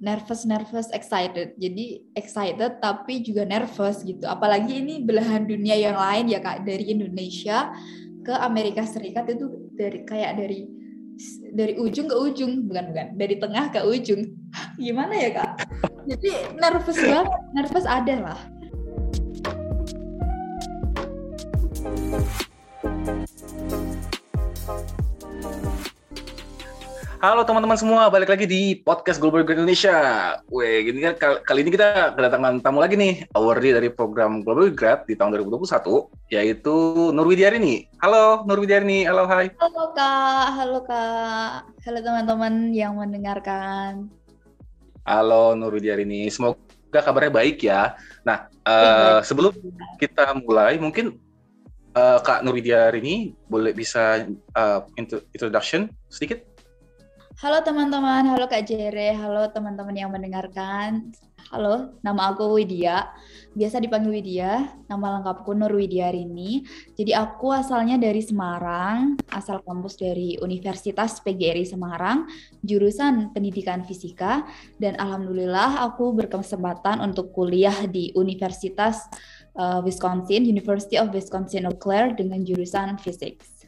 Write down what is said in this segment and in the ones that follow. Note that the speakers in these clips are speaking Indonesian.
nervous nervous excited. Jadi excited tapi juga nervous gitu. Apalagi ini belahan dunia yang lain ya kak. Dari Indonesia ke Amerika Serikat itu dari kayak dari dari ujung ke ujung. Bukan bukan. Dari tengah ke ujung. Gimana ya kak? Jadi nervous banget. Nervous ada lah Halo teman-teman semua, balik lagi di podcast Global Grad Indonesia. Weh, gini kan kali ini kita kedatangan tamu lagi nih, awardee dari program Global Grad di tahun 2021, yaitu Nurwidiarini. Halo Nurwidiarini, halo hai. Halo Kak, halo Kak. Halo teman-teman yang mendengarkan. Halo Nurwidiarini, semoga kabarnya baik ya. Nah, uh, sebelum kita mulai, mungkin uh, Kak Nurwidiarini boleh bisa uh, introduction sedikit? Halo teman-teman, halo Kak Jere, halo teman-teman yang mendengarkan. Halo, nama aku Widya. Biasa dipanggil Widya, nama lengkapku Nur Widyarini. Jadi aku asalnya dari Semarang, asal kampus dari Universitas PGRI Semarang, jurusan Pendidikan Fisika, dan alhamdulillah aku berkesempatan untuk kuliah di Universitas uh, Wisconsin, University of Wisconsin Eau dengan jurusan Physics.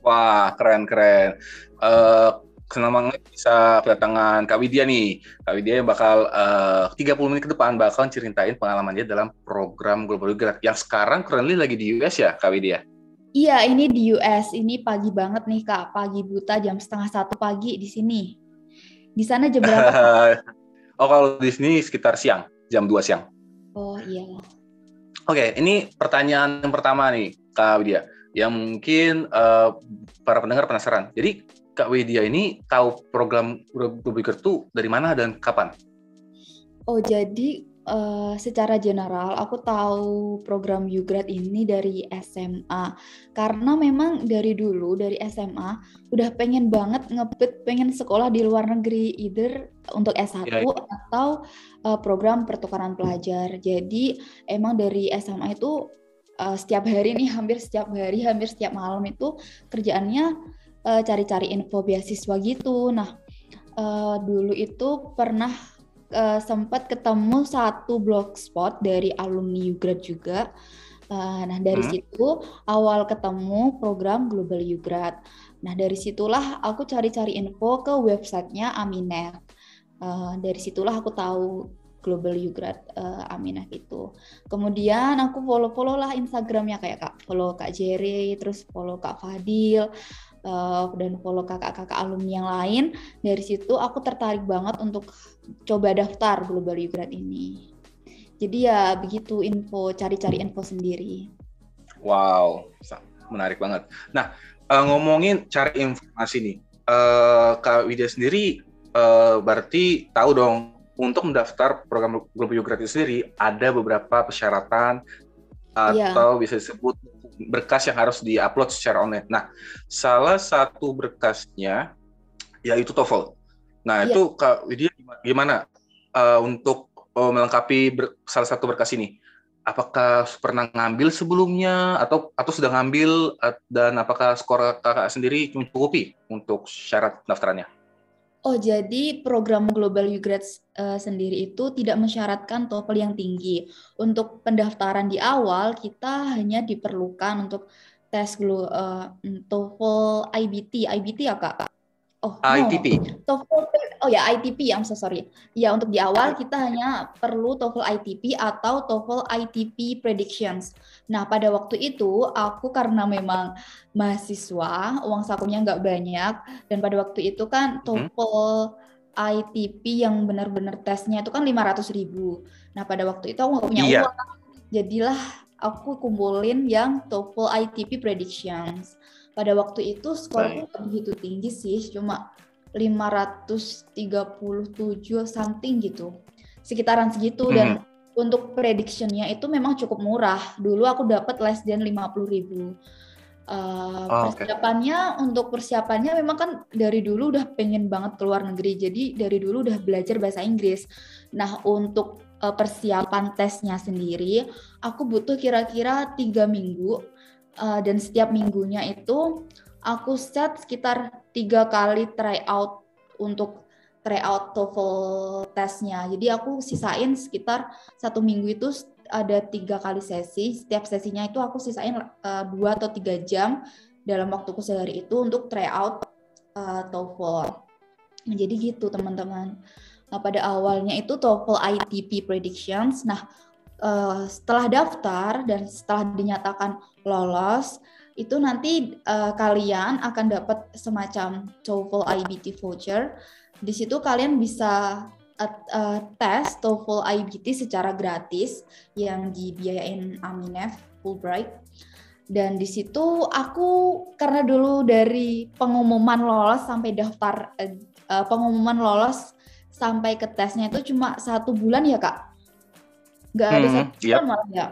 Wah, keren-keren. Uh, senang banget bisa kedatangan Kak Widya nih. Kak Widya yang bakal uh, eh, 30 menit ke depan bakal ceritain pengalaman dia dalam program Global Gerak yang sekarang currently lagi di US ya, Kak Widya? Iya, ini di US. Ini pagi banget nih, Kak. Pagi buta jam setengah satu pagi di sini. Di sana jam berapa? oh, kalau di sini sekitar siang, jam 2 siang. Oh, iya. Oke, okay, ini pertanyaan yang pertama nih, Kak Widya. Yang mungkin uh, para pendengar penasaran. Jadi, Kak Widya ini tahu program Rubiker itu dari mana dan kapan? Oh, jadi uh, secara general aku tahu program Ugrad ini dari SMA karena memang dari dulu dari SMA udah pengen banget ngebet pengen sekolah di luar negeri either untuk S1 ya, ya. atau uh, program pertukaran pelajar. Jadi emang dari SMA itu uh, setiap hari nih hampir setiap hari hampir setiap malam itu kerjaannya uh, cari-cari info beasiswa gitu. Nah, uh, dulu itu pernah uh, sempat ketemu satu blogspot dari alumni Ugrad juga. Uh, nah, dari hmm. situ awal ketemu program Global Ugrad. Nah, dari situlah aku cari-cari info ke websitenya Aminet. Uh, dari situlah aku tahu Global Ugrad uh, Aminah itu. Kemudian aku follow-follow lah Instagramnya kayak kak follow Kak Jerry, terus follow Kak Fadil, uh, dan follow kakak-kakak alumni yang lain. Dari situ aku tertarik banget untuk coba daftar Global Ugrad ini. Jadi ya begitu info, cari-cari info sendiri. Wow, menarik banget. Nah, uh, ngomongin cari informasi nih, uh, Kak Widya sendiri uh, berarti tahu dong untuk mendaftar program Global itu sendiri ada beberapa persyaratan iya. atau yeah. bisa disebut berkas yang harus diupload secara online. Nah, salah satu berkasnya yaitu TOEFL. Nah, ya. itu Kak Widya gimana uh, untuk uh, melengkapi ber, salah satu berkas ini? Apakah pernah ngambil sebelumnya atau atau sudah ngambil uh, dan apakah skor kakak sendiri mencukupi untuk syarat pendaftarannya? Oh, jadi program Global Ugrades uh, sendiri itu tidak mensyaratkan TOEFL yang tinggi. Untuk pendaftaran di awal, kita hanya diperlukan untuk tes uh, TOEFL IBT. IBT ya, Kak? Oh, ITP. No. TOEFL oh ya ITP, I'm so sorry. Ya untuk di awal kita hanya perlu TOEFL ITP atau TOEFL ITP predictions. Nah pada waktu itu aku karena memang mahasiswa, uang sakunya nggak banyak dan pada waktu itu kan hmm. TOEFL ITP yang benar-benar tesnya itu kan 500 ribu. Nah pada waktu itu aku nggak punya iya. uang, jadilah aku kumpulin yang TOEFL ITP predictions pada waktu itu skorku nggak begitu tinggi sih cuma 537 something gitu sekitaran segitu hmm. dan untuk predictionnya itu memang cukup murah dulu aku dapat less than 50 ribu Uh, oh, persiapannya okay. untuk persiapannya memang kan dari dulu udah pengen banget keluar negeri jadi dari dulu udah belajar bahasa Inggris. Nah untuk uh, persiapan tesnya sendiri aku butuh kira-kira tiga minggu uh, dan setiap minggunya itu aku set sekitar tiga kali try out untuk tryout TOEFL tesnya. Jadi aku sisain sekitar satu minggu itu ada tiga kali sesi. Setiap sesinya itu aku sisain uh, dua atau tiga jam dalam waktuku sehari itu untuk tryout uh, TOEFL. Jadi gitu teman-teman. Nah pada awalnya itu TOEFL ITP predictions. Nah uh, setelah daftar dan setelah dinyatakan lolos itu nanti uh, kalian akan dapat semacam TOEFL IBT voucher. Di situ kalian bisa uh, uh, tes TOEFL IBT secara gratis yang dibiayain Aminef Fulbright. Dan di situ aku karena dulu dari pengumuman lolos sampai daftar uh, pengumuman lolos sampai ke tesnya itu cuma satu bulan ya kak, nggak ada hmm, yep. malah ya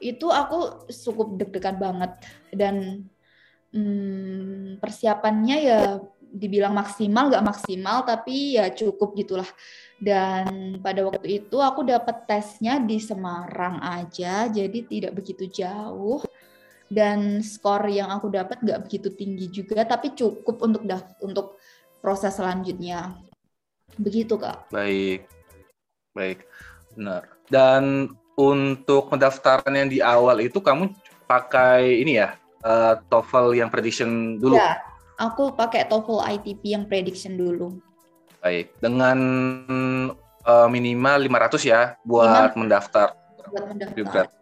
itu aku cukup deg-degan banget. Dan hmm, persiapannya ya dibilang maksimal nggak maksimal tapi ya cukup gitulah. Dan pada waktu itu aku dapat tesnya di Semarang aja jadi tidak begitu jauh. Dan skor yang aku dapat nggak begitu tinggi juga tapi cukup untuk untuk proses selanjutnya. Begitu kak. Baik. Baik. Benar dan untuk pendaftaran yang di awal itu kamu pakai ini ya uh, TOEFL yang prediction dulu? Ya, aku pakai TOEFL ITP yang prediction dulu. Baik, dengan uh, minimal 500 ya buat mendaftar. Buat mendaftar.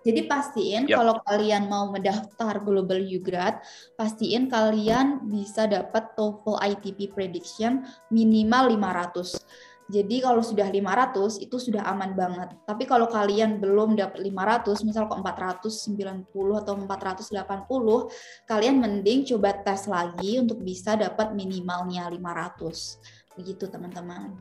Jadi pastiin yep. kalau kalian mau mendaftar Global Ugrad, pastiin kalian bisa dapat TOEFL ITP prediction minimal 500. Jadi kalau sudah 500 itu sudah aman banget. Tapi kalau kalian belum dapat 500, misal kok 490 atau 480, kalian mending coba tes lagi untuk bisa dapat minimalnya 500. Begitu teman-teman.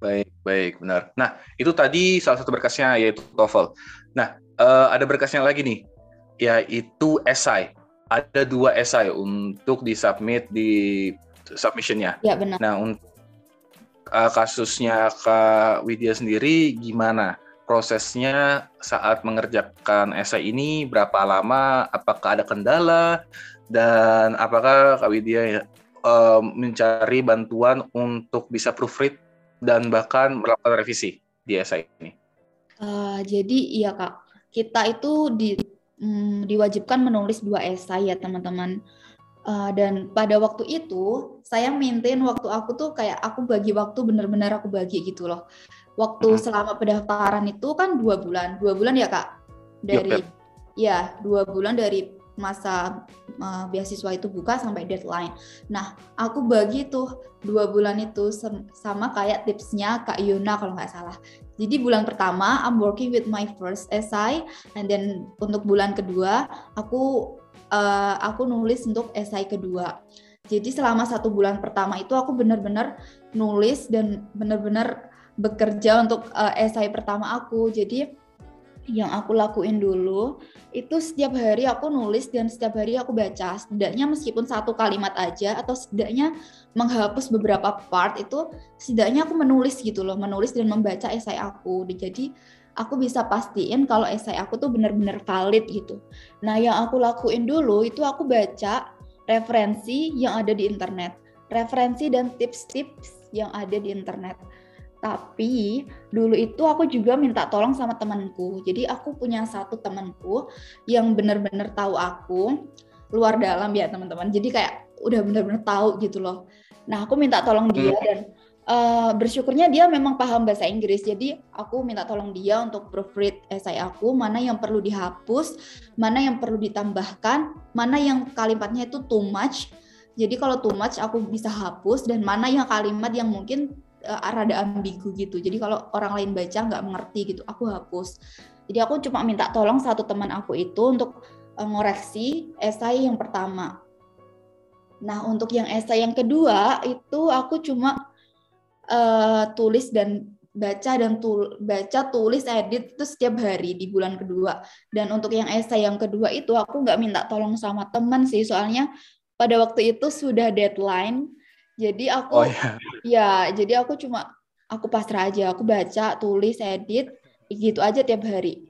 Baik, baik, benar. Nah, itu tadi salah satu berkasnya yaitu TOEFL. Nah, uh, ada berkasnya lagi nih, yaitu esai. Ada dua esai untuk disubmit di submissionnya. Ya, benar. Nah, untuk uh, kasusnya Kak Widya sendiri gimana? Prosesnya saat mengerjakan esai ini berapa lama? Apakah ada kendala? Dan apakah Kak Widya uh, mencari bantuan untuk bisa proofread dan bahkan melakukan revisi di esai ini? Uh, jadi iya Kak, kita itu di, um, diwajibkan menulis dua esai ya teman-teman. Uh, dan pada waktu itu saya maintain waktu aku tuh kayak aku bagi waktu bener-bener aku bagi gitu loh. Waktu hmm. selama pendaftaran itu kan dua bulan, dua bulan ya kak dari yep, yep. ya dua bulan dari masa uh, beasiswa itu buka sampai deadline. Nah aku bagi tuh dua bulan itu sama kayak tipsnya kak Yuna kalau nggak salah. Jadi bulan pertama I'm working with my first essay, and then untuk bulan kedua aku uh, aku nulis untuk esai kedua. Jadi selama satu bulan pertama itu aku benar-benar nulis dan benar-benar bekerja untuk uh, esai pertama aku. Jadi yang aku lakuin dulu itu setiap hari aku nulis dan setiap hari aku baca setidaknya meskipun satu kalimat aja atau setidaknya menghapus beberapa part itu setidaknya aku menulis gitu loh menulis dan membaca esai aku jadi aku bisa pastiin kalau esai aku tuh bener-bener valid gitu. Nah, yang aku lakuin dulu itu aku baca referensi yang ada di internet, referensi dan tips-tips yang ada di internet. Tapi dulu itu aku juga minta tolong sama temanku. Jadi aku punya satu temanku yang bener-bener tahu aku luar dalam ya teman-teman. Jadi kayak udah bener-bener tahu gitu loh. Nah aku minta tolong dia hmm. dan uh, bersyukurnya dia memang paham bahasa Inggris. Jadi aku minta tolong dia untuk proofread esai aku, mana yang perlu dihapus, mana yang perlu ditambahkan, mana yang kalimatnya itu too much. Jadi kalau too much aku bisa hapus dan mana yang kalimat yang mungkin uh, rada ambigu gitu. Jadi kalau orang lain baca nggak mengerti gitu, aku hapus. Jadi aku cuma minta tolong satu teman aku itu untuk uh, ngoreksi esai yang pertama. Nah, untuk yang esai yang kedua itu aku cuma uh, tulis dan baca dan tul baca tulis edit itu setiap hari di bulan kedua. Dan untuk yang esai yang kedua itu aku nggak minta tolong sama teman sih soalnya pada waktu itu sudah deadline. Jadi aku oh, ya. ya jadi aku cuma aku pasrah aja aku baca tulis edit gitu aja tiap hari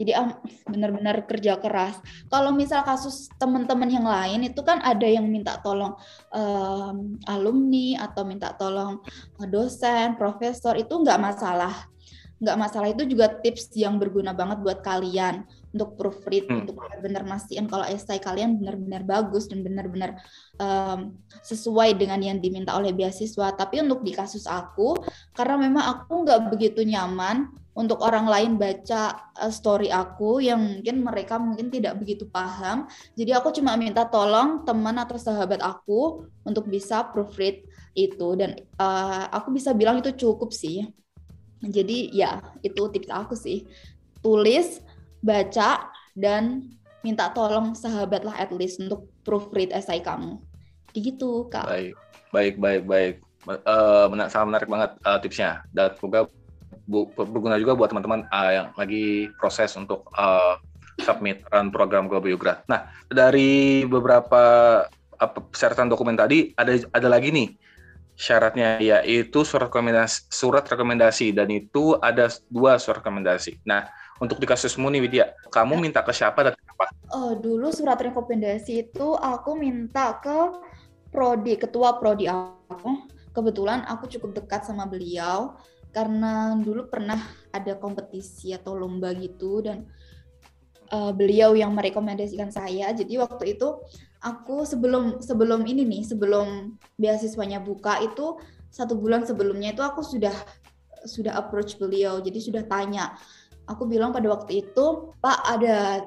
Jadi um, benar-benar kerja keras. Kalau misal kasus teman-teman yang lain itu kan ada yang minta tolong um, alumni atau minta tolong dosen, profesor itu nggak masalah nggak masalah itu juga tips yang berguna banget buat kalian untuk proofread hmm. untuk benar-benar mastiin kalau esai kalian benar-benar bagus dan benar-benar um, sesuai dengan yang diminta oleh beasiswa tapi untuk di kasus aku karena memang aku nggak begitu nyaman untuk orang lain baca uh, story aku yang mungkin mereka mungkin tidak begitu paham jadi aku cuma minta tolong teman atau sahabat aku untuk bisa proofread itu dan uh, aku bisa bilang itu cukup sih jadi ya itu tips aku sih. Tulis, baca, dan minta tolong sahabat lah at least untuk proofread esai kamu. Gitu kak. Baik, baik, baik, baik. Uh, sangat menarik banget uh, tipsnya. Dan semoga berguna juga buat teman-teman uh, yang lagi proses untuk uh, submit run program Global Yograt. Nah, dari beberapa uh, persyaratan dokumen tadi ada ada lagi nih syaratnya yaitu surat rekomendasi, surat rekomendasi dan itu ada dua surat rekomendasi. Nah, untuk di kasusmu nih Widya, kamu minta ke siapa dan kenapa? Oh, dulu surat rekomendasi itu aku minta ke prodi, ketua prodi aku. Kebetulan aku cukup dekat sama beliau karena dulu pernah ada kompetisi atau lomba gitu dan uh, beliau yang merekomendasikan saya. Jadi waktu itu aku sebelum sebelum ini nih sebelum beasiswanya buka itu satu bulan sebelumnya itu aku sudah sudah approach beliau. Jadi sudah tanya. Aku bilang pada waktu itu pak ada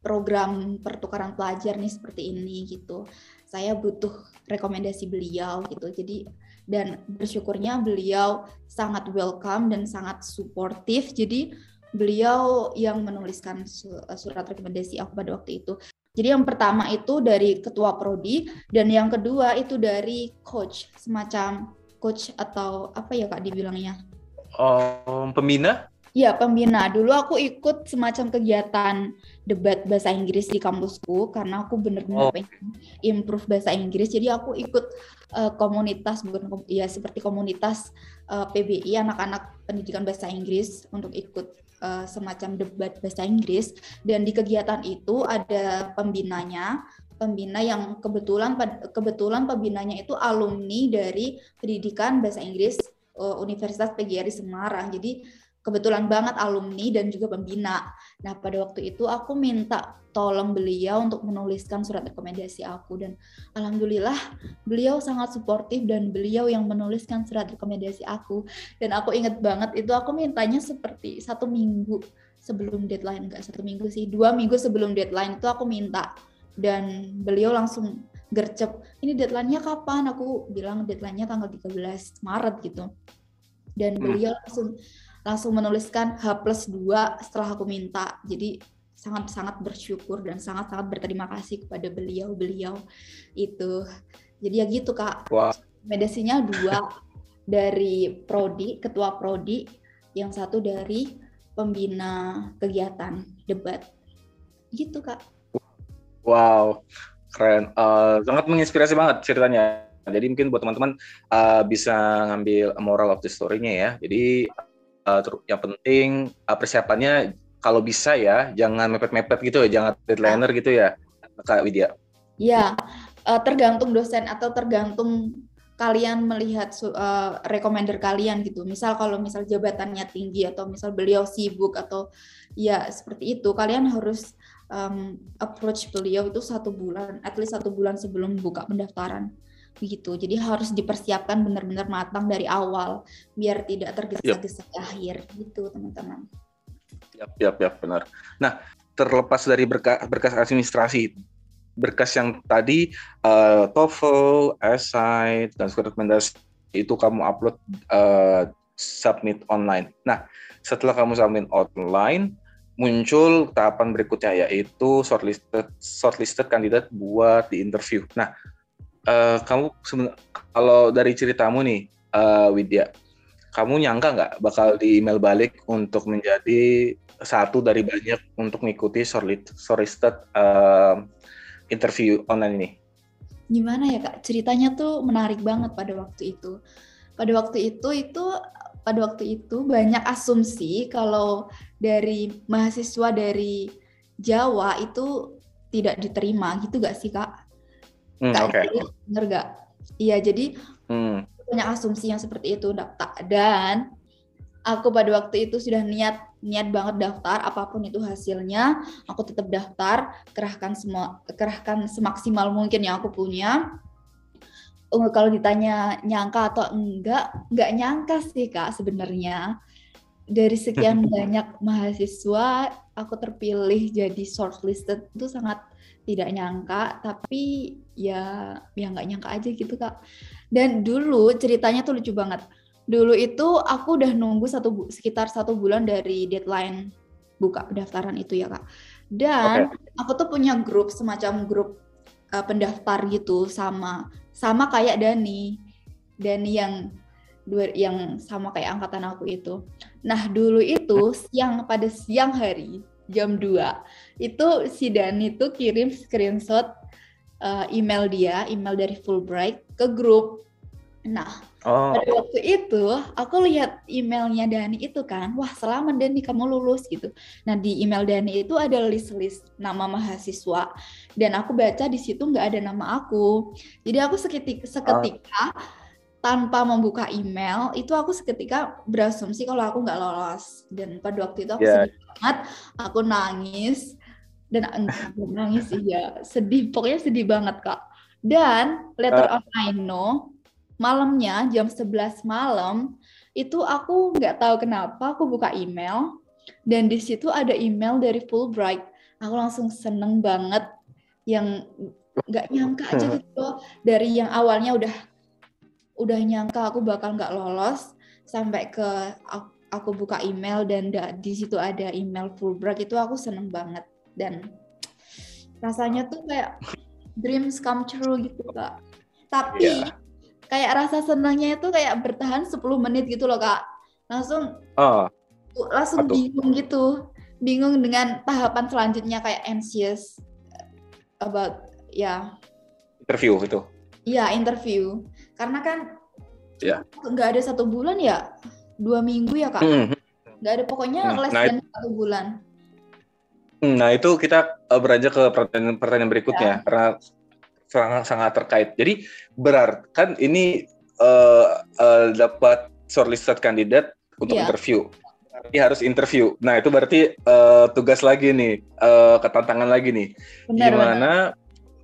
program pertukaran pelajar nih seperti ini gitu. Saya butuh rekomendasi beliau gitu. Jadi dan bersyukurnya beliau sangat welcome dan sangat suportif jadi beliau yang menuliskan surat rekomendasi aku pada waktu itu jadi yang pertama itu dari ketua prodi dan yang kedua itu dari coach, semacam coach atau apa ya Kak dibilangnya? Um, pembina? Iya, pembina. Dulu aku ikut semacam kegiatan debat bahasa Inggris di kampusku karena aku benar-benar oh. pengen improve bahasa Inggris. Jadi aku ikut uh, komunitas bukan ya seperti komunitas uh, eh, PBI anak-anak pendidikan bahasa Inggris untuk ikut uh, semacam debat bahasa Inggris dan di kegiatan itu ada pembinanya pembina yang kebetulan kebetulan pembinanya itu alumni dari pendidikan bahasa Inggris uh, Universitas PGRI Semarang jadi kebetulan banget alumni dan juga pembina. Nah, pada waktu itu aku minta tolong beliau untuk menuliskan surat rekomendasi aku dan alhamdulillah beliau sangat suportif dan beliau yang menuliskan surat rekomendasi aku dan aku inget banget itu aku mintanya seperti satu minggu sebelum deadline enggak satu minggu sih dua minggu sebelum deadline itu aku minta dan beliau langsung gercep ini deadline-nya kapan aku bilang deadline-nya tanggal 13 Maret gitu dan hmm. beliau langsung langsung menuliskan H plus 2 setelah aku minta. Jadi sangat-sangat bersyukur dan sangat-sangat berterima kasih kepada beliau-beliau itu. Jadi ya gitu kak. Wow. Medasinya dua dari prodi, ketua prodi, yang satu dari pembina kegiatan debat. Gitu kak. Wow, keren. Uh, sangat menginspirasi banget ceritanya. Jadi mungkin buat teman-teman uh, bisa ngambil moral of the story-nya ya. Jadi uh, yang penting uh, persiapannya kalau bisa ya jangan mepet-mepet gitu ya, jangan deadlineer gitu ya, Kak Widya. Iya, uh, tergantung dosen atau tergantung kalian melihat uh, recommender kalian gitu. Misal kalau misal jabatannya tinggi atau misal beliau sibuk atau ya seperti itu, kalian harus um, approach beliau itu satu bulan, at least satu bulan sebelum buka pendaftaran gitu. Jadi harus dipersiapkan benar-benar matang dari awal biar tidak tergesa-gesa di akhir gitu, teman-teman. Yap, yap, yap, benar. Nah, terlepas dari berkas, berkas administrasi, berkas yang tadi uh, TOEFL, essay, dan rekomendasi itu kamu upload uh, submit online. Nah, setelah kamu submit online, muncul tahapan berikutnya yaitu shortlisted shortlisted kandidat buat di interview. Nah, uh, kamu kalau dari ceritamu nih uh, Widya kamu nyangka nggak bakal di email balik untuk menjadi satu dari banyak untuk mengikuti shortlisted uh, interview online ini? Gimana ya kak? Ceritanya tuh menarik banget pada waktu itu. Pada waktu itu itu pada waktu itu banyak asumsi kalau dari mahasiswa dari Jawa itu tidak diterima gitu gak sih kak? Hmm, Oke. Ingrid, bener gak? Iya, jadi Hmm. banyak asumsi yang seperti itu daftar dan aku pada waktu itu sudah niat niat banget daftar apa pun itu hasilnya aku tetap daftar kerahkan semua kerahkan semaksimal mungkin yang aku punya Eh, kalau ditanya nyangka atau enggak enggak nyangka sih kak sebenarnya dari sekian banyak mahasiswa aku terpilih jadi shortlisted itu sangat tidak nyangka tapi ya ya nggak nyangka aja gitu kak. Dan dulu ceritanya tuh lucu banget. Dulu itu aku udah nunggu satu bu- sekitar satu bulan dari deadline buka pendaftaran itu ya kak. Dan aku tuh punya grup semacam grup uh, pendaftar gitu sama sama kayak Dani. Dani yang dua yang sama kayak angkatan aku itu. Nah dulu itu siang pada siang hari jam 2 itu si Dani tuh kirim screenshot uh, email dia email dari Fulbright ke grup nah Oh, pada waktu itu aku lihat emailnya Dani itu kan, wah selamat Dani kamu lulus gitu. Nah di email Dani itu ada list-list nama mahasiswa dan aku baca di situ nggak ada nama aku. Jadi aku seketika, seketika tanpa membuka email itu aku seketika berasumsi kalau aku nggak lolos dan pada waktu itu aku Yeah. sedih banget, aku nangis dan enggak nangis sih ya sedih pokoknya sedih banget kak. Dan later on I know malamnya jam 11 malam itu aku nggak tahu kenapa aku buka email. Dan di situ ada email dari Fulbright. Aku langsung seneng banget. Yang nggak nyangka aja gitu loh. dari yang awalnya udah udah nyangka aku bakal nggak lolos sampai ke aku, aku buka email dan da- di situ ada email Fulbright itu aku seneng banget dan rasanya tuh kayak dreams come true gitu kak. Tapi Iya. kayak rasa senangnya itu kayak bertahan 10 menit gitu loh kak. Langsung oh, langsung Apa tuh? bingung gitu. Bingung dengan tahapan selanjutnya kayak anxious about ya interview itu. ya interview. Karena kan Ya. nggak ada satu bulan ya dua minggu ya kak. Hmm. Nggak ada pokoknya Hmm, less nah, than satu bulan. Hmm, Nah itu kita eh, beranjak ke pertanyaan, pertanyaan Ya. berikutnya karena sangat sangat terkait. Jadi berarti kan ini eh, eh, dapat shortlisted kandidat untuk Iya. interview. Berarti harus interview. Nah itu berarti eh, tugas lagi nih, eh, ketantangan lagi nih. Benar benar. Gimana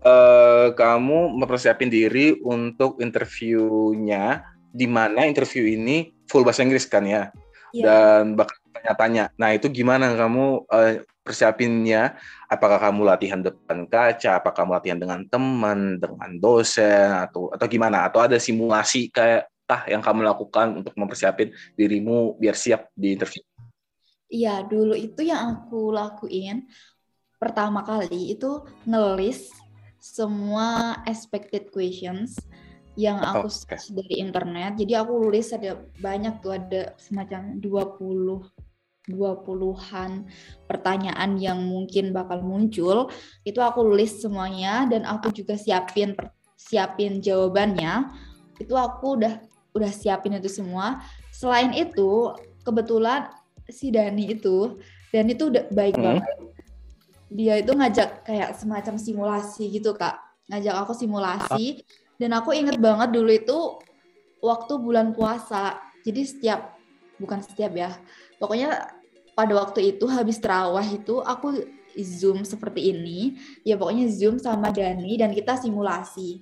eh, kamu mempersiapin diri untuk interviewnya? Di mana interview ini full bahasa Inggris kan ya? Iya. dan bakal tanya-tanya. Nah itu gimana kamu eh, persiapinnya? Apakah kamu latihan depan kaca? Apakah kamu latihan dengan teman, dengan dosen, atau atau gimana? Atau ada simulasi kayak tah yang kamu lakukan untuk mempersiapin dirimu biar siap di interview? Iya, dulu itu yang aku lakuin pertama kali itu ngelis semua expected questions yang aku search dari internet. Jadi aku tulis ada banyak tuh ada semacam 20 20-an pertanyaan yang mungkin bakal muncul. Itu aku list semuanya dan aku juga siapin siapin jawabannya. Itu aku udah udah siapin itu semua. Selain itu, kebetulan si Dani itu dan itu udah baik Hmm. banget. Dia itu ngajak kayak semacam simulasi gitu kak, ngajak aku simulasi dan aku inget banget dulu itu waktu bulan puasa. Jadi setiap bukan setiap ya, pokoknya pada waktu itu habis terawah itu aku zoom seperti ini, ya pokoknya zoom sama Dani dan kita simulasi.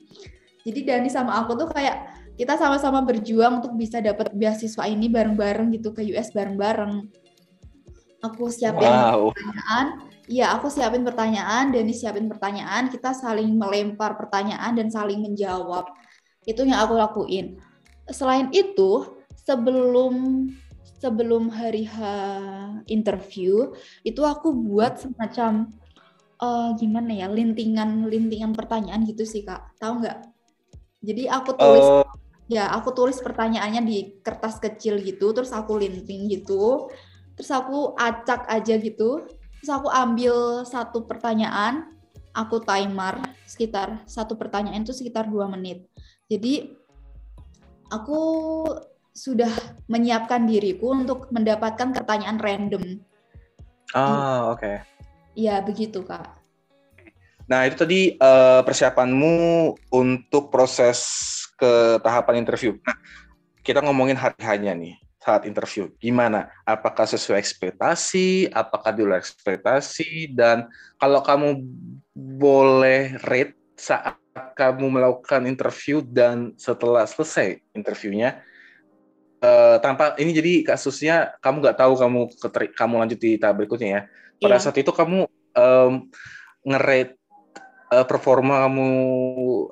Jadi Dani sama aku tuh kayak kita sama-sama berjuang untuk bisa dapat beasiswa ini bareng-bareng gitu ke US bareng-bareng. Aku siapin Wow. pertanyaan, iya aku siapin pertanyaan, Dani siapin pertanyaan, kita saling melempar pertanyaan dan saling menjawab. Itu yang aku lakuin. Selain itu, sebelum sebelum hari H interview, itu aku buat semacam eh, gimana ya, lintingan-lintingan pertanyaan gitu sih kak. Tahu nggak? Jadi aku tulis Oh, Ya, aku tulis pertanyaannya di kertas kecil gitu, terus aku linting gitu, terus aku acak aja gitu, terus aku ambil satu pertanyaan, aku timer sekitar satu pertanyaan itu sekitar dua menit. Jadi aku sudah menyiapkan diriku untuk mendapatkan pertanyaan random. Ah, oke. Okay. Ya, begitu, Kak. Nah, itu tadi uh, persiapanmu untuk proses ke tahapan interview. Nah, kita ngomongin hari-harinya nih saat interview. Gimana? Apakah sesuai ekspektasi? Apakah di luar ekspektasi? Dan kalau kamu boleh rate saat kamu melakukan interview dan setelah selesai interviewnya, uh, tanpa ini jadi kasusnya kamu nggak tahu kamu keteri, kamu lanjut di tahap berikutnya ya. Pada yeah. saat itu kamu um, ngerate uh, performa kamu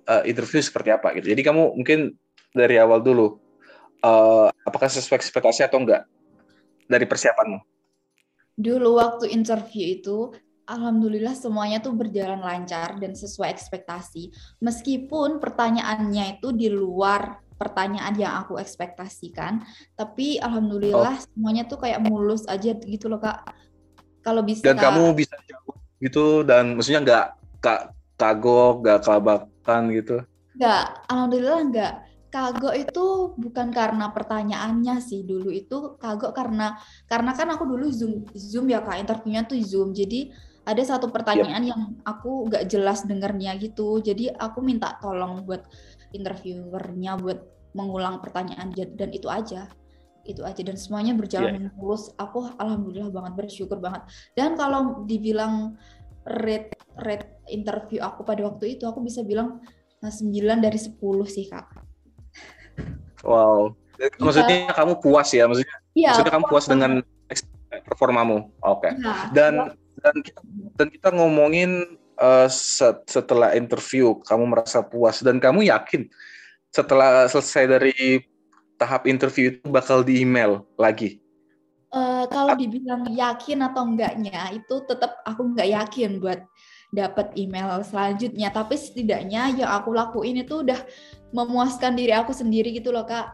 uh, interview seperti apa gitu. Jadi kamu mungkin dari awal dulu uh, apakah sesuai ekspektasi atau enggak dari persiapanmu? Dulu waktu interview itu Alhamdulillah semuanya tuh berjalan lancar dan sesuai ekspektasi. Meskipun pertanyaannya itu di luar pertanyaan yang aku ekspektasikan, tapi alhamdulillah oh. semuanya tuh kayak mulus aja gitu loh kak. Kalau bisa. Dan kamu bisa jawab gitu dan maksudnya nggak kak kagok, nggak kelabakan gitu? Nggak, alhamdulillah nggak. Kagok itu bukan karena pertanyaannya sih dulu itu kagok karena karena kan aku dulu zoom zoom ya kak interviewnya tuh zoom jadi ada satu pertanyaan yeah. yang aku nggak jelas dengarnya gitu jadi aku minta tolong buat interviewernya buat mengulang pertanyaan dan itu aja itu aja dan semuanya berjalan yeah. mulus aku alhamdulillah banget bersyukur banget dan kalau dibilang rate rate interview aku pada waktu itu aku bisa bilang 9 eh, dari 10 sih kak. Wow. Maksudnya ya. kamu puas ya maksudnya? Iya. Maksudnya kamu puas dengan performamu. Oke. Okay. Ya, dan dan kita dan kita ngomongin uh, setelah interview kamu merasa puas. Dan kamu yakin setelah selesai dari tahap interview itu bakal di email lagi? Uh, kalau dibilang yakin atau enggaknya itu tetap aku nggak yakin buat dapat email selanjutnya. Tapi setidaknya yang aku lakuin itu udah memuaskan diri aku sendiri gitu loh kak.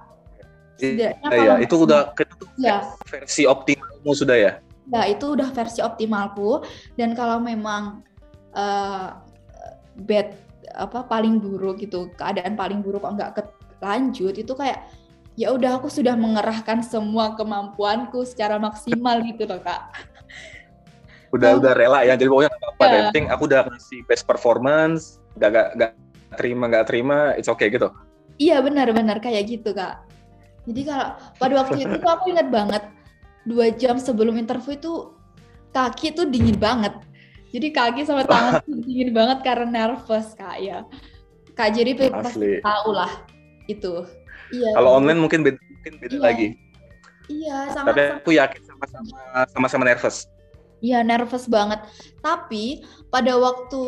Setidaknya iya, kalau itu udah itu ya. versi optimalmu sudah ya? Ya itu udah versi optimalku. Dan kalau memang uh, bad apa paling buruk gitu keadaan paling buruk kok nggak lanjut itu kayak ya udah aku sudah mengerahkan semua kemampuanku secara maksimal gitu loh kak. Udah oh. udah rela ya jadi pokoknya apa yeah. penting aku udah kasih best performance gak gak, gak terima gak terima it's okay gitu. Iya benar-benar kayak gitu kak. Jadi kalau pada waktu itu aku ingat banget dua jam sebelum interview itu kaki tuh dingin banget jadi kaki sama tangan dingin banget karena nervous kak ya kak jadi pasti tahu lah itu Iya. Kalau online mungkin beda, mungkin beda iya. lagi. Iya, sama. Tapi aku yakin sama-sama sama-sama nervous. Iya, nervous banget. Tapi pada waktu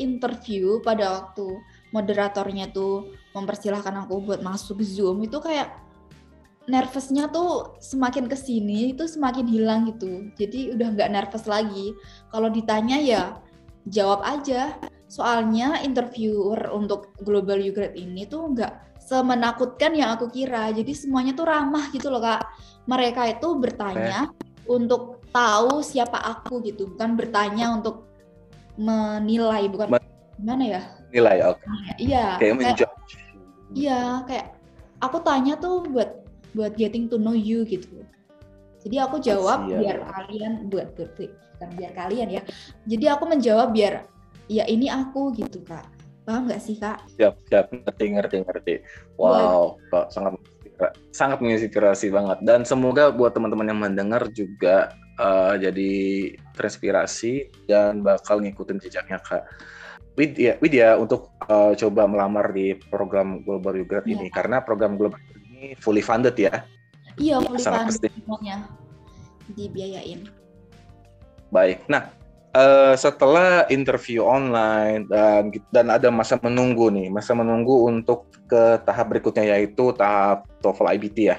interview, pada waktu moderatornya tuh mempersilahkan aku buat masuk Zoom itu kayak nervousnya tuh semakin ke sini itu semakin hilang gitu. Jadi udah nggak nervous lagi. Kalau ditanya ya jawab aja. Soalnya interviewer untuk Global Ugrade ini tuh nggak semenakutkan yang aku kira. Jadi semuanya tuh ramah gitu loh kak. Mereka itu bertanya eh. untuk tahu siapa aku gitu, bukan bertanya untuk menilai, bukan Men gimana ya? Nilai, oke. Okay. Iya. Kayak, kayak Iya, kayak aku tanya tuh buat buat getting to know you gitu. Jadi aku jawab Siap. biar kalian buat bukan biar kalian ya. Jadi aku menjawab biar ya ini aku gitu kak Paham nggak sih kak? Siap, siap, ngerti, ngerti, ngerti. Wow, kok sangat sangat menginspirasi banget. Dan semoga buat teman-teman yang mendengar juga uh, jadi terinspirasi dan bakal ngikutin jejaknya kak. Widya, Widya untuk uh, coba melamar di program Global Ugrad ya. ini karena program Global ini fully funded ya. Iya, fully funded semuanya dibiayain. Baik. Nah, uh, setelah interview online dan dan ada masa menunggu nih, masa menunggu untuk ke tahap berikutnya yaitu tahap TOEFL IBT ya.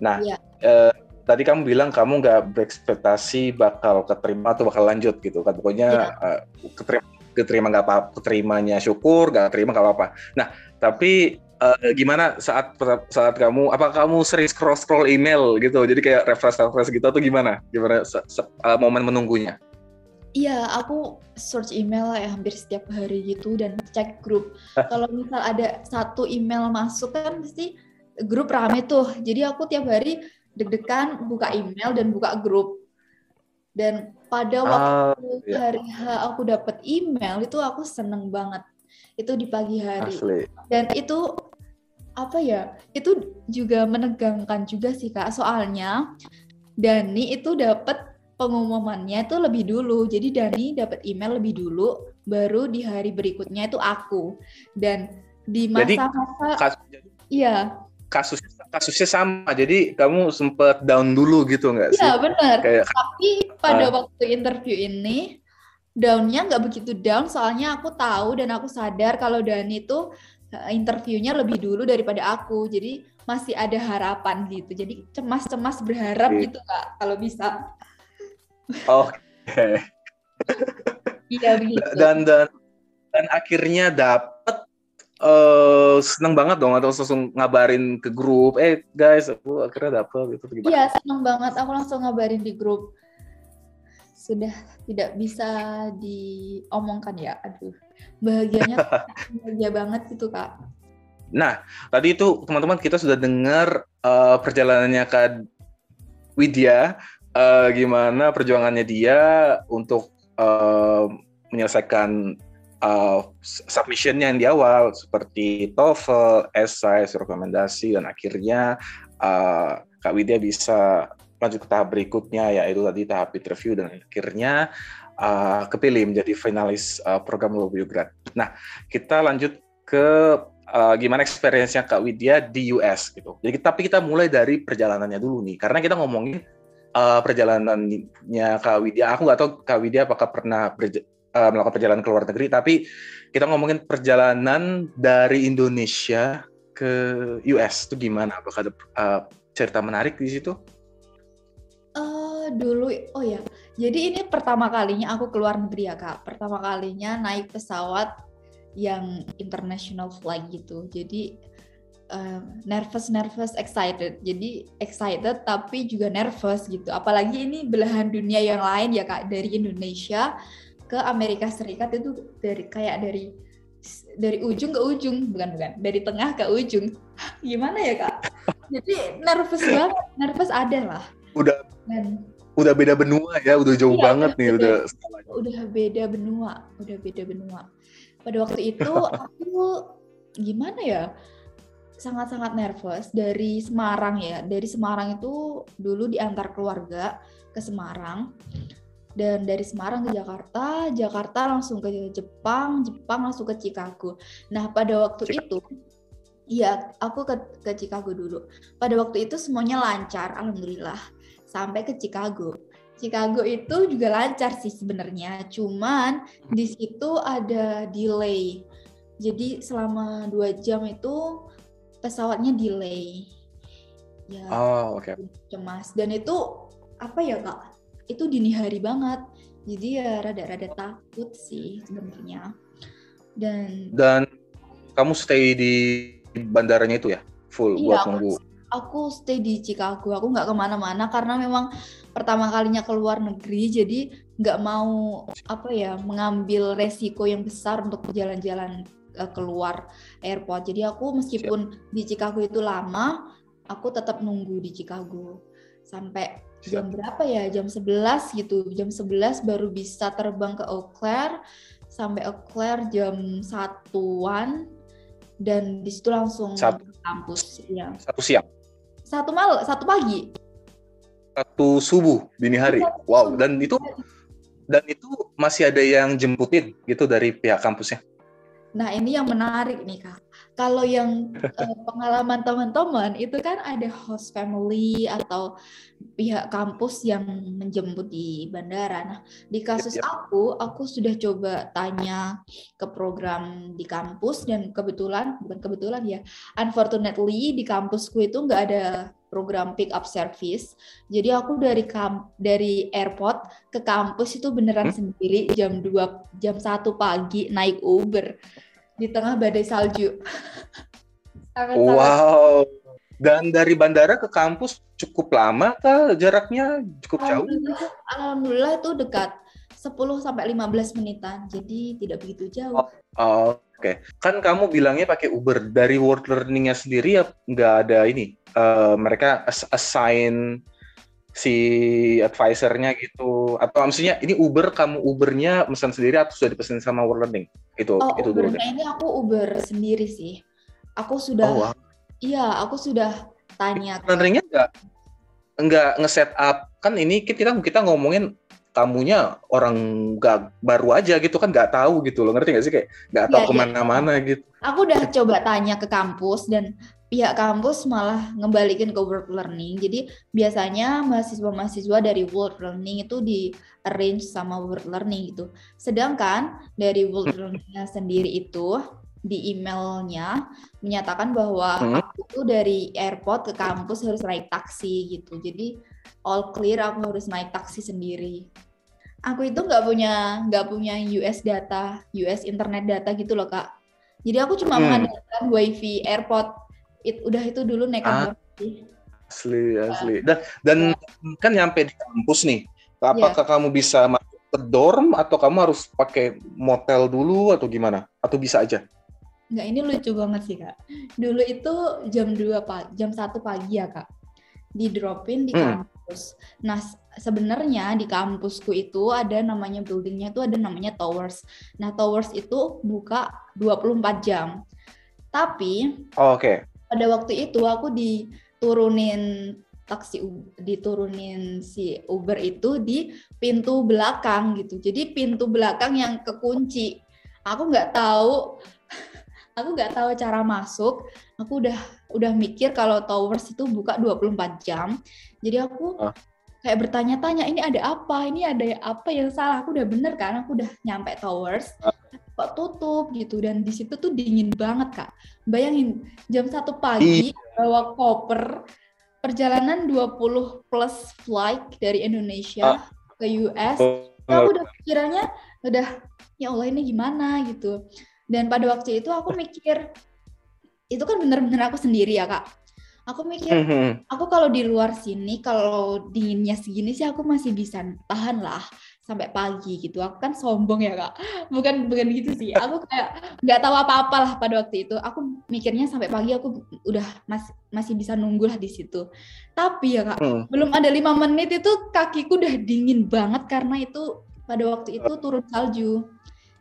Nah, ya. Uh, tadi kamu bilang kamu nggak berekspektasi bakal keterima atau bakal lanjut gitu kan, pokoknya ya. uh, keterima keterima nggak apa keterimanya syukur, nggak terima nggak apa-apa. Nah, tapi uh, gimana saat saat kamu apa kamu sering scroll scroll email gitu jadi kayak refresh refresh gitu atau gimana gimana se, se, uh, momen menunggunya Iya, aku search email ya hampir setiap hari gitu dan cek grup. Kalau misal ada satu email masuk kan pasti grup rame tuh. Jadi aku tiap hari deg-degan buka email dan buka grup. Dan pada waktu uh, iya. hari H aku dapat email itu aku seneng banget. Itu di pagi hari. Asli. Dan itu apa ya? Itu juga menegangkan juga sih Kak. Soalnya Dani itu dapat pengumumannya itu lebih dulu. Jadi Dani dapat email lebih dulu, baru di hari berikutnya itu aku. Dan di masa-masa iya kasus kasusnya sama. Jadi kamu sempet down dulu gitu nggak sih? Iya benar. Kayak... Tapi pada uh, waktu interview ini downnya nggak begitu down, soalnya aku tahu dan aku sadar kalau Dani itu interviewnya lebih dulu daripada aku. Jadi masih ada harapan gitu. Jadi cemas-cemas berharap gitu kak kalau bisa. Oke. Okay. iya begitu. Dan dan dan akhirnya dapat uh, seneng banget dong atau langsung ngabarin ke grup, eh guys aku akhirnya dapet gitu gimana? Iya seneng banget, aku langsung ngabarin di grup. Sudah tidak bisa diomongkan ya, aduh bahagianya bahagia banget gitu kak. Nah tadi itu teman-teman kita sudah dengar uh, perjalanannya kak Widya uh, gimana perjuangannya dia untuk uh, menyelesaikan uh, submissionnya yang di awal seperti TOEFL, essay, rekomendasi dan akhirnya uh, Kak Widya bisa lanjut ke tahap berikutnya yaitu tadi tahap interview dan akhirnya uh, kepilih menjadi finalis uh, program Lobiograd. Nah, kita lanjut ke uh, gimana experience-nya Kak Widya di US gitu. Jadi tapi kita mulai dari perjalanannya dulu nih karena kita ngomongin uh, perjalanannya Kak Widya. Aku nggak tahu Kak Widya apakah pernah uh, melakukan perjalanan ke luar negeri, tapi kita ngomongin perjalanan dari Indonesia ke US itu gimana? Apakah ada uh, cerita menarik di situ? Uh, dulu, oh ya, jadi ini pertama kalinya aku keluar negeri ya kak. Pertama kalinya naik pesawat yang international flight gitu. Jadi uh, nervous nervous excited. Jadi excited tapi juga nervous gitu. Apalagi ini belahan dunia yang lain ya kak. Dari Indonesia ke Amerika Serikat itu dari kayak dari dari ujung ke ujung. Bukan bukan. Dari tengah ke ujung. Gimana ya kak? Jadi nervous banget. Nervous ada lah. Udah Dan, udah beda benua ya udah jauh iya, banget nih udah udah beda benua udah beda benua pada waktu itu aku gimana ya sangat-sangat nervous dari Semarang ya. Dari Semarang itu dulu diantar keluarga ke Semarang. Dan dari Semarang ke Jakarta, Jakarta langsung ke Jepang, Jepang langsung ke Chicago. Nah, pada waktu itu Iya, aku ke, ke Chicago dulu. Pada waktu itu semuanya lancar, alhamdulillah, sampai ke Chicago. Chicago itu juga lancar sih sebenarnya, cuman di situ ada delay. Jadi selama dua jam itu pesawatnya delay. Ya. Oh, oke. Okay. Cemas dan itu apa ya kak? Itu dini hari banget. Jadi ya rada-rada takut sih sebenarnya. Dan dan kamu stay di bandaranya itu ya full iya, buat nunggu. Aku, stay di Chicago. Aku nggak ke mana-mana karena memang pertama kalinya keluar negeri. Jadi nggak mau apa ya mengambil resiko yang besar untuk jalan-jalan uh, keluar airport. Jadi aku meskipun Siap. di Chicago itu lama, aku tetap nunggu di Chicago sampai Siap. jam berapa ya? Jam 11 gitu. Jam 11 baru bisa terbang ke Eau Claire sampai Eau Claire jam satuan dan di situ langsung satu, ke kampus ya. Satu siang. Satu mal, satu pagi. Satu subuh dini hari. Wow, dan itu dan itu masih ada yang jemputin gitu dari pihak kampusnya. Nah, ini yang menarik nih, Kak. Kalau yang uh, pengalaman teman-teman itu kan ada host family atau pihak kampus yang menjemput di bandara. Nah, di kasus yep, yep. aku, aku sudah coba tanya ke program di kampus dan kebetulan, bukan kebetulan ya, unfortunately di kampusku itu nggak ada program pick up service. Jadi aku dari kamp dari airport ke kampus itu beneran hmm? sendiri jam 2 jam 1 pagi naik Uber di tengah badai salju. wow. Dan dari bandara ke kampus cukup lama kah jaraknya? Cukup jauh? Alhamdulillah itu dekat. 10 sampai 15 menitan. Jadi tidak begitu jauh. Oh, oh Oke, kan kamu bilangnya pakai Uber dari World Learning-nya sendiri ya nggak ada ini. Uh, mereka assign si advisernya gitu. Atau maksudnya ini Uber kamu Ubernya pesan sendiri atau sudah dipesan sama World Learning? Itu oh, itu dulu deh. ini aku Uber sendiri sih. Aku sudah oh, wow. iya aku sudah tanya Learningnya nggak nggak ngeset up. Kan ini kita kita ngomongin tamunya orang nggak baru aja gitu kan nggak tahu gitu loh. Ngerti nggak sih? Kayak nggak tahu ya, ke mana-mana ya. gitu. Aku udah coba tanya ke kampus dan pihak kampus malah ngembalikin ke world learning jadi biasanya mahasiswa-mahasiswa dari world learning itu di arrange sama world learning gitu sedangkan dari world hmm. learningnya sendiri itu di emailnya menyatakan bahwa hmm. aku tuh dari airport ke kampus harus naik taksi gitu jadi all clear aku harus naik taksi sendiri aku itu nggak punya nggak punya US data, US internet data gitu loh kak. Jadi aku cuma hmm. mengandalkan wifi airport. It, udah itu dulu nekat ah, Asli asli. Dan dan kan nyampe di kampus nih. Apakah yeah. kamu bisa masuk ke dorm atau kamu harus pakai motel dulu atau gimana? Atau bisa aja? Enggak, ini lucu banget sih kak. Dulu itu jam 2 pagi, jam 1 pagi ya kak. Di dropin di hmm. kampus. Nah sebenarnya di kampusku itu ada namanya buildingnya itu ada namanya towers. Nah, towers itu buka 24 jam. Tapi oh, oke. Okay. Pada waktu itu aku diturunin taksi diturunin si Uber itu di pintu belakang gitu. Jadi pintu belakang yang kekunci. Aku nggak tahu aku nggak tahu cara masuk. Aku udah udah mikir kalau towers itu buka 24 jam. Jadi aku uh kayak bertanya-tanya ini ada apa ini ada apa yang salah aku udah bener kan aku udah nyampe towers kok tutup gitu. Dan di situ tuh dingin banget kak. Bayangin jam satu pagi bawa koper perjalanan 20 plus flight dari Indonesia ah. ke US aku udah pikirannya udah ya Allah ini gimana? gitu. Dan pada waktu itu aku mikir itu kan bener-bener aku sendiri ya kak. Aku mikir mm-hmm. aku kalau di luar sini kalau dinginnya segini sih aku masih bisa tahan lah sampai pagi gitu aku kan sombong ya kak bukan bukan gitu sih aku kayak nggak tahu apa-apa lah pada waktu itu aku mikirnya sampai pagi aku udah masih masih bisa nunggu lah di situ tapi ya kak mm. belum ada lima menit itu kakiku udah dingin banget karena itu pada waktu itu turun salju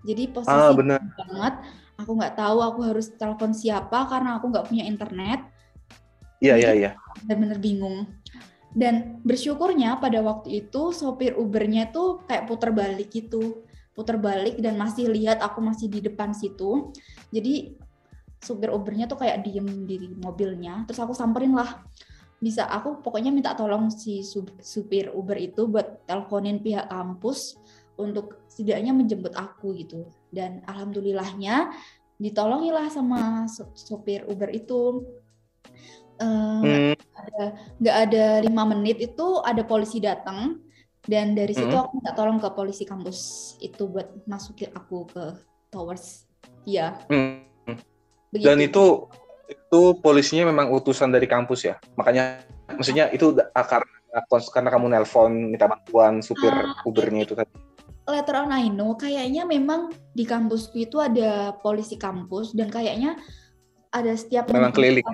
jadi posisi ah, bener. banget aku nggak tahu aku harus telepon siapa karena aku nggak punya internet Iya, iya, iya. Benar-benar bingung. Dan bersyukurnya pada waktu itu sopir Ubernya tuh kayak putar balik gitu. Putar balik dan masih lihat aku masih di depan situ. Jadi supir Ubernya tuh kayak diem di mobilnya. Terus aku samperin lah. Bisa aku pokoknya minta tolong si supir Uber itu buat teleponin pihak kampus untuk setidaknya menjemput aku gitu. Dan alhamdulillahnya ditolongilah sama supir Uber itu nggak uh, hmm. ada nggak ada lima menit itu ada polisi datang. Dan dari situ hmm. aku minta tolong ke polisi kampus itu buat masukin aku ke towers. Ya hmm. dan itu itu polisinya memang utusan dari kampus ya? Makanya maksudnya itu karena karena kamu nelpon minta bantuan supir uh, Ubernya itu tadi? Letter on I know kayaknya memang di kampusku itu ada polisi kampus. Dan kayaknya ada setiap memang keliling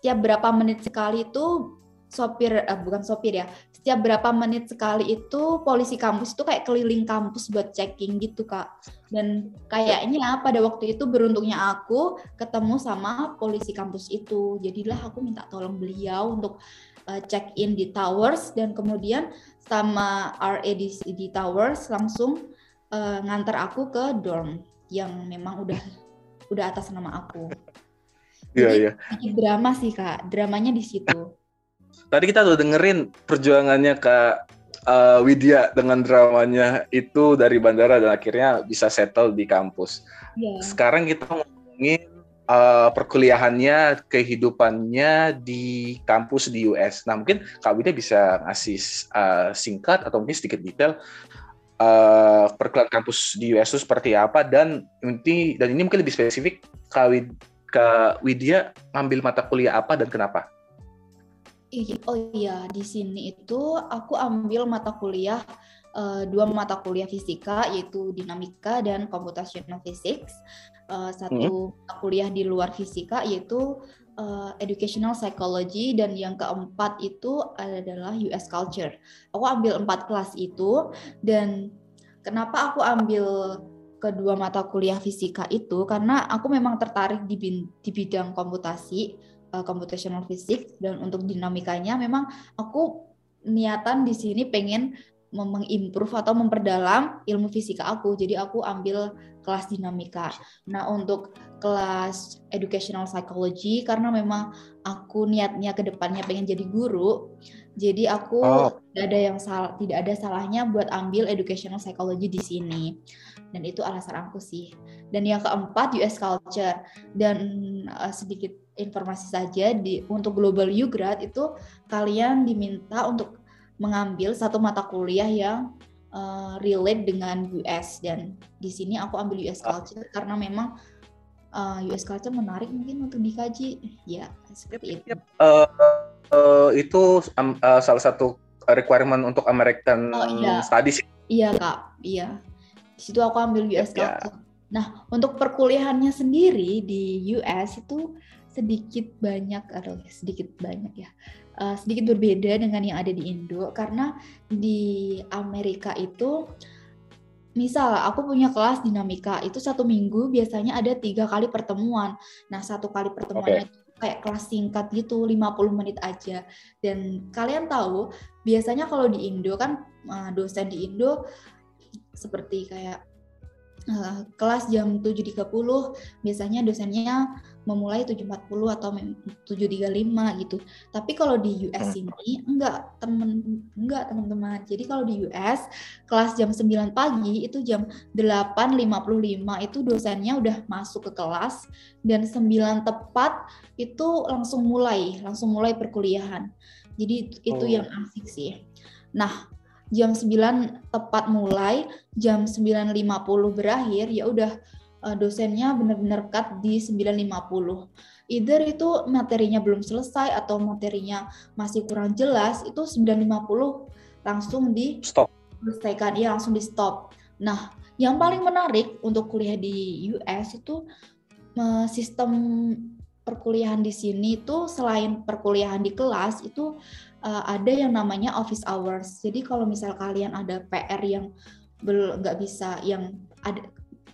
setiap berapa menit sekali itu sopir eh, bukan sopir ya setiap berapa menit sekali itu polisi kampus itu kayak keliling kampus buat checking gitu kak. Dan kayaknya pada waktu itu beruntungnya aku ketemu sama polisi kampus itu. Jadilah aku minta tolong beliau untuk uh, check in di towers dan kemudian sama RA di, di towers langsung uh, ngantar aku ke dorm yang memang udah udah atas nama aku Iya, iya. drama sih, Kak. Dramanya di situ. Tadi kita udah dengerin perjuangannya Kak uh, Widya dengan dramanya itu dari bandara dan akhirnya bisa settle di kampus. Yeah. Sekarang kita ngomongin uh, perkuliahannya, kehidupannya di kampus di US. Nah, mungkin Kak Widya bisa ngasih uh, singkat atau mungkin sedikit detail uh, perkuliahan kampus di US itu seperti apa dan ini dan ini mungkin lebih spesifik Kak Widya Kak Widya ngambil mata kuliah apa dan kenapa? Oh iya, di sini itu aku ambil mata kuliah uh, dua mata kuliah fisika yaitu dinamika dan computational physics. Uh, satu hmm. kuliah di luar fisika yaitu uh, educational psychology dan yang keempat itu adalah US culture. Aku ambil empat kelas itu dan kenapa aku ambil kedua mata kuliah fisika itu karena aku memang tertarik di, di bidang komputasi, uh, computational physics dan untuk dinamikanya memang aku niatan di sini pengen mengimprove atau memperdalam ilmu fisika aku. Jadi aku ambil kelas dinamika. Nah, untuk kelas educational psychology karena memang aku niatnya ke depannya pengen jadi guru. Jadi aku oh. tidak ada yang salah tidak ada salahnya buat ambil educational psychology di sini. Dan itu alasan aku sih. Dan yang keempat US culture dan uh, sedikit informasi saja di untuk global U grad itu kalian diminta untuk mengambil satu mata kuliah yang uh, relate dengan US dan di sini aku ambil US ah. culture karena memang uh, eh, US culture menarik mungkin untuk dikaji ya seperti yep, itu. Uh, uh, itu um, uh, salah satu requirement untuk American oh, iya. Studies. Iya kak, iya. Di situ aku ambil US yep, culture. Ya. Nah untuk perkuliahannya sendiri di US itu sedikit banyak atau sedikit banyak ya uh, sedikit berbeda dengan yang ada di Indo. Karena di Amerika itu misal aku punya kelas dinamika itu satu minggu biasanya ada tiga kali pertemuan. Nah satu kali pertemuan okay. itu kayak kelas singkat gitu 50 menit aja. Dan kalian tahu biasanya kalau di Indo kan eh, dosen di Indo seperti kayak uh, kelas jam 7.30 biasanya dosennya memulai 7.40 atau 7.35 gitu. Tapi kalau di US hmm. ini enggak temen enggak teman-teman. Jadi kalau di US kelas jam 9 pagi itu jam 8.55 itu dosennya udah masuk ke kelas dan 9 tepat itu langsung mulai, langsung mulai perkuliahan. Jadi itu oh. yang asik sih. Nah, jam 9 tepat mulai, jam 9.50 berakhir, ya udah uh, dosennya benar-benar cut di 9.50. Either itu materinya belum selesai atau materinya masih kurang jelas, itu 9.50 langsung di stop. Selesaikan, ya langsung di stop. Nah, yang paling menarik untuk kuliah di US itu uh, sistem perkuliahan di sini itu selain perkuliahan di kelas itu uh, ada yang namanya office hours. Jadi kalau misal kalian ada PR yang nggak bisa yang ada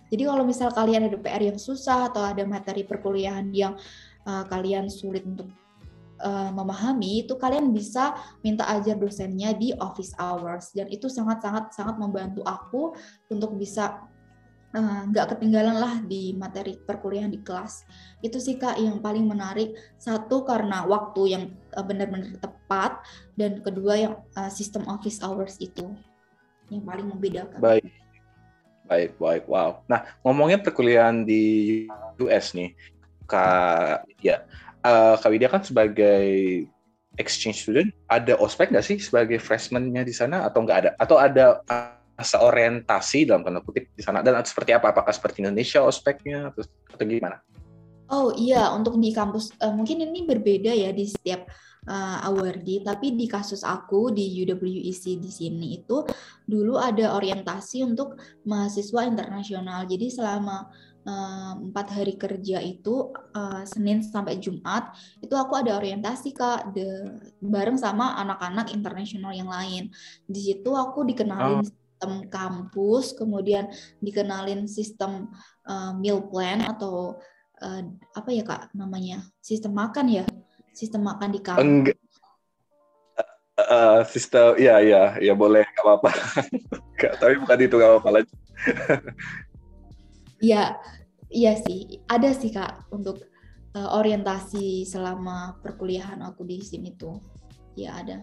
jadi kalau misal kalian ada PR yang susah atau ada materi perkuliahan yang uh, kalian sulit untuk uh, memahami, itu kalian bisa minta ajar dosennya di office hours dan itu sangat sangat sangat membantu aku untuk bisa nggak uh, ketinggalan lah di materi perkuliahan di kelas. Itu sih kak yang paling menarik. Satu karena waktu yang uh, benar-benar tepat dan kedua yang uh, sistem office hours itu yang paling membedakan. Baik. Baik, baik. Wow. Nah, ngomongin perkuliahan di US nih, Kak ya, uh, Kak Widya kan sebagai exchange student, ada ospek nggak sih sebagai freshman-nya di sana atau nggak ada? Atau ada masa orientasi dalam tanda kutip di sana dan seperti apa? Apakah seperti Indonesia ospeknya atau, atau gimana? Oh iya, untuk di kampus uh, mungkin ini berbeda ya di setiap uh, awardee, tapi di kasus aku di UWEC di sini itu dulu ada orientasi untuk mahasiswa internasional. Jadi selama eh, empat uh, hari kerja itu uh, Senin sampai Jumat itu aku ada orientasi kak de, bareng sama anak-anak internasional yang lain. Di situ aku dikenalin oh. Sistem kampus, kemudian dikenalin sistem uh, meal plan atau uh, apa ya kak namanya sistem makan ya sistem makan di kampus? Enggak. Uh, sistem ya ya ya boleh nggak apa-apa tapi bukan itu nggak apa-apa lagi Iya, iya sih, ada sih kak untuk uh, orientasi selama perkuliahan aku di sini tuh, ya ada.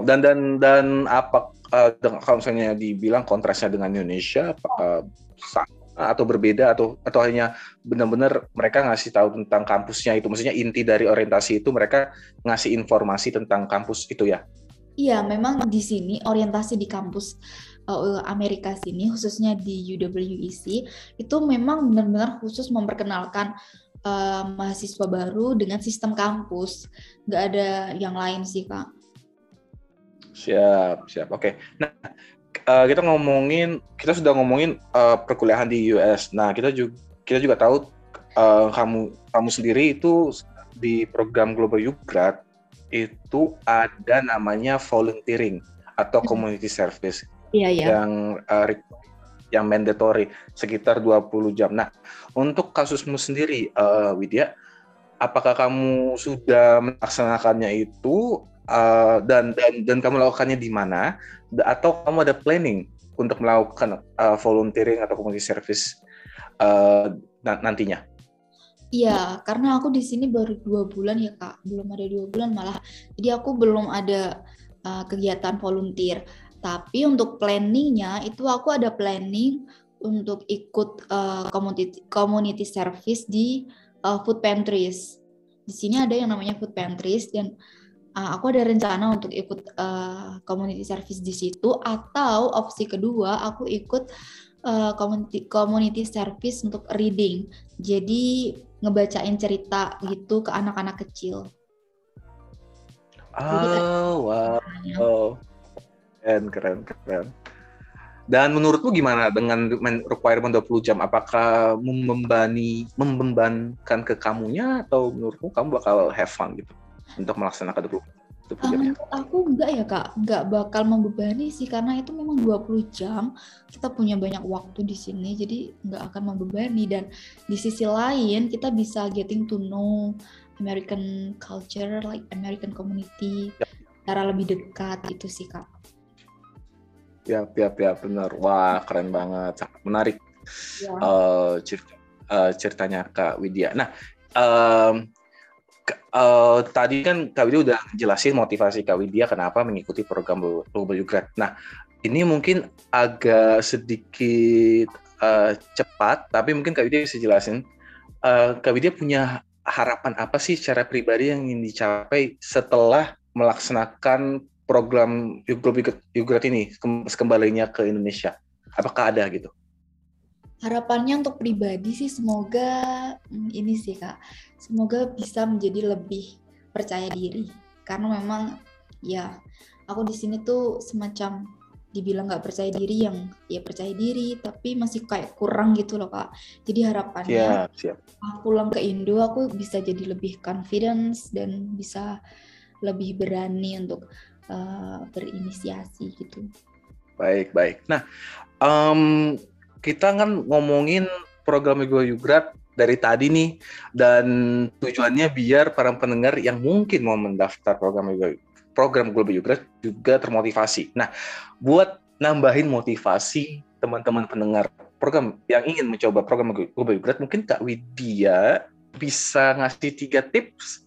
Dan dan dan apa uh, kalau misalnya dibilang kontrasnya dengan Indonesia, apakah uh, atau berbeda atau atau hanya benar-benar mereka ngasih tahu tentang kampusnya itu? Maksudnya inti dari orientasi itu mereka ngasih informasi tentang kampus itu ya? Iya memang di sini orientasi di kampus uh, Amerika sini khususnya di UWEC itu memang benar-benar khusus memperkenalkan uh, mahasiswa baru dengan sistem kampus. Nggak ada yang lain sih kak Siap, siap. Oke. Nah, uh, kita ngomongin, kita sudah ngomongin uh, perkuliahan di US. Nah, kita juga kita juga tahu uh, kamu kamu sendiri itu di program Global Youth Grad itu ada namanya volunteering atau hmm. community service iya, iya. yang uh, yang mandatory sekitar 20 jam. Nah, untuk kasusmu sendiri uh, Widya, apakah kamu sudah melaksanakannya itu uh, dan dan dan kamu lakukannya di mana atau kamu ada planning untuk melakukan uh, volunteering atau community service uh, nantinya? Iya, karena aku di sini baru dua bulan ya kak, belum ada dua bulan malah. Jadi aku belum ada uh, kegiatan volunteer. Tapi untuk planningnya itu aku ada planning untuk ikut uh, community community service di uh, food pantries. Di sini ada yang namanya food pantries dan uh, aku ada rencana untuk ikut uh, community service di situ atau opsi kedua aku ikut uh, community community service untuk reading. Jadi ngebacain cerita gitu ke anak-anak kecil. Oh, wow. Oh. Keren, keren, keren. Dan menurutmu gimana dengan requirement 20 jam? Apakah membebani, membebankan ke kamunya atau menurutmu kamu bakal have fun gitu untuk melaksanakan 20 Um, aku enggak ya kak, enggak bakal membebani sih karena itu memang 20 jam kita punya banyak waktu di sini jadi enggak akan membebani dan di sisi lain kita bisa getting to know American culture like American community ya. secara lebih dekat itu sih kak. Ya, ya, ya, benar. Wah, keren banget, menarik ya. uh, cerita, uh, ceritanya Kak Widya. Nah, um, uh, tadi kan Kak Widya udah jelasin motivasi Kak Widya kenapa mengikuti program Global Grad. Nah, ini mungkin agak sedikit uh, cepat, tapi mungkin Kak Widya bisa jelasin. Uh, Kak Widya punya harapan apa sih secara pribadi yang ingin dicapai setelah melaksanakan program Global ini kembalinya ke Indonesia? Apakah ada gitu? Harapannya untuk pribadi sih semoga hmm, ini sih kak. Semoga bisa menjadi lebih percaya diri. Karena memang ya aku di sini tuh semacam dibilang nggak percaya diri yang ya percaya diri tapi masih kayak kurang gitu loh kak. Jadi harapannya siap, siap. aku pulang ke Indo aku bisa jadi lebih confidence dan bisa lebih berani untuk uh, berinisiasi gitu. Baik baik. Nah um, kita kan ngomongin program Ego Yugrat dari tadi nih dan tujuannya biar para pendengar yang mungkin mau mendaftar program Ego, program Global Yugrat juga termotivasi. Nah, buat nambahin motivasi teman-teman pendengar program yang ingin mencoba program Global Yugrat, mungkin Kak Widya bisa ngasih tiga tips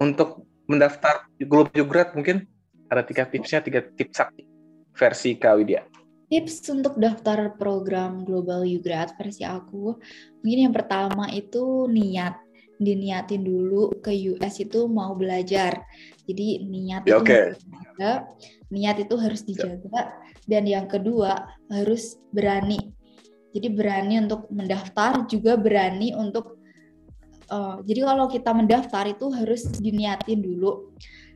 untuk mendaftar Global Yugrat mungkin ada tiga tipsnya, tiga tips sakti versi Kak Widya. Tips untuk daftar program Global Ugrad versi aku, mungkin yang pertama itu niat. Diniatin dulu ke US itu mau belajar. Jadi niat ya, itu okay. harus dijaga, niat itu harus ya. dijaga. Dan yang kedua harus berani. Jadi berani untuk mendaftar, juga berani untuk uh, jadi kalau kita mendaftar itu harus diniatin dulu.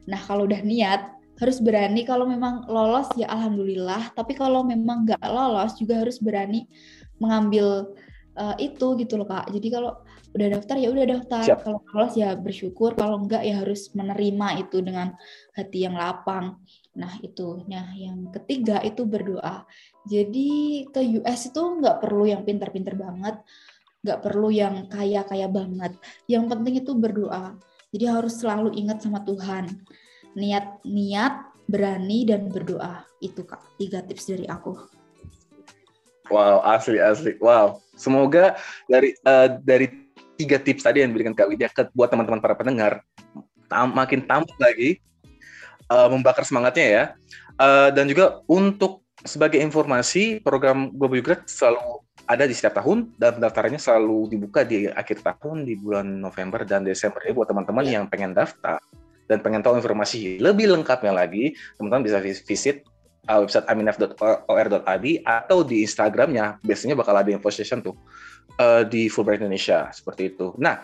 Nah kalau udah niat, harus berani kalau memang lolos ya alhamdulillah. Tapi kalau memang nggak lolos juga harus berani mengambil uh, itu gitu loh kak. Jadi kalau udah daftar ya udah daftar. Siap. kalau lolos ya bersyukur. Kalau enggak ya harus menerima itu dengan hati yang lapang. Nah itu. Nah yang ketiga itu berdoa. Jadi ke US itu nggak perlu yang pinter-pinter banget. Nggak perlu yang kaya-kaya banget. Yang penting itu berdoa. Jadi harus selalu ingat sama Tuhan niat-niat, berani dan berdoa. Itu Kak, tiga tips dari aku. Wow, asli asli. Wow. Semoga dari uh, dari tiga tips tadi yang diberikan Kak Widya ke buat teman-teman para pendengar tam makin tambah lagi uh, membakar semangatnya ya. Uh, dan juga untuk sebagai informasi program Global Grad selalu ada di setiap tahun dan pendaftarannya selalu dibuka di akhir tahun di bulan November dan Desember ya buat teman-teman yeah. yang pengen daftar dan pengen tahu informasi lebih lengkapnya lagi, teman-teman bisa visit uh, website aminaf.or.id atau di Instagramnya biasanya bakal ada info session tuh uh, di Fulbright Indonesia seperti itu. Nah,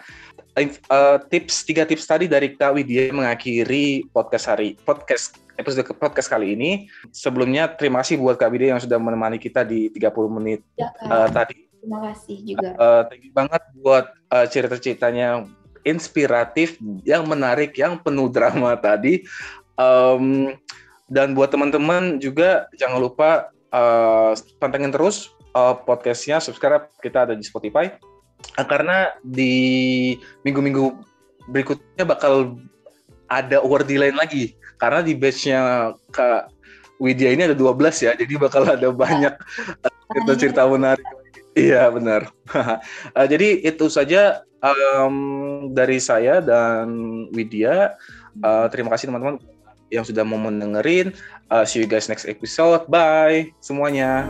uh, tips tiga tips tadi dari Kak Widya mengakhiri podcast hari podcast episode podcast kali ini. Sebelumnya terima kasih buat Kak Widya yang sudah menemani kita di 30 menit ya, uh, tadi. Terima kasih juga. Uh, thank you banget buat uh, cerita-ceritanya inspiratif, yang menarik, yang penuh drama tadi. Um, dan buat teman-teman juga jangan lupa uh, pantengin terus uh, podcastnya, subscribe kita ada di Spotify. Uh, karena di minggu-minggu berikutnya bakal ada wordy lain lagi. Karena di batch-nya Kak Widya ini ada 12 ya, jadi bakal ada banyak cerita-cerita menarik. Iya benar. uh, jadi itu saja um, dari saya dan Widya. Uh, terima kasih teman-teman yang sudah mau mendengerin. Uh, see you guys next episode. Bye semuanya.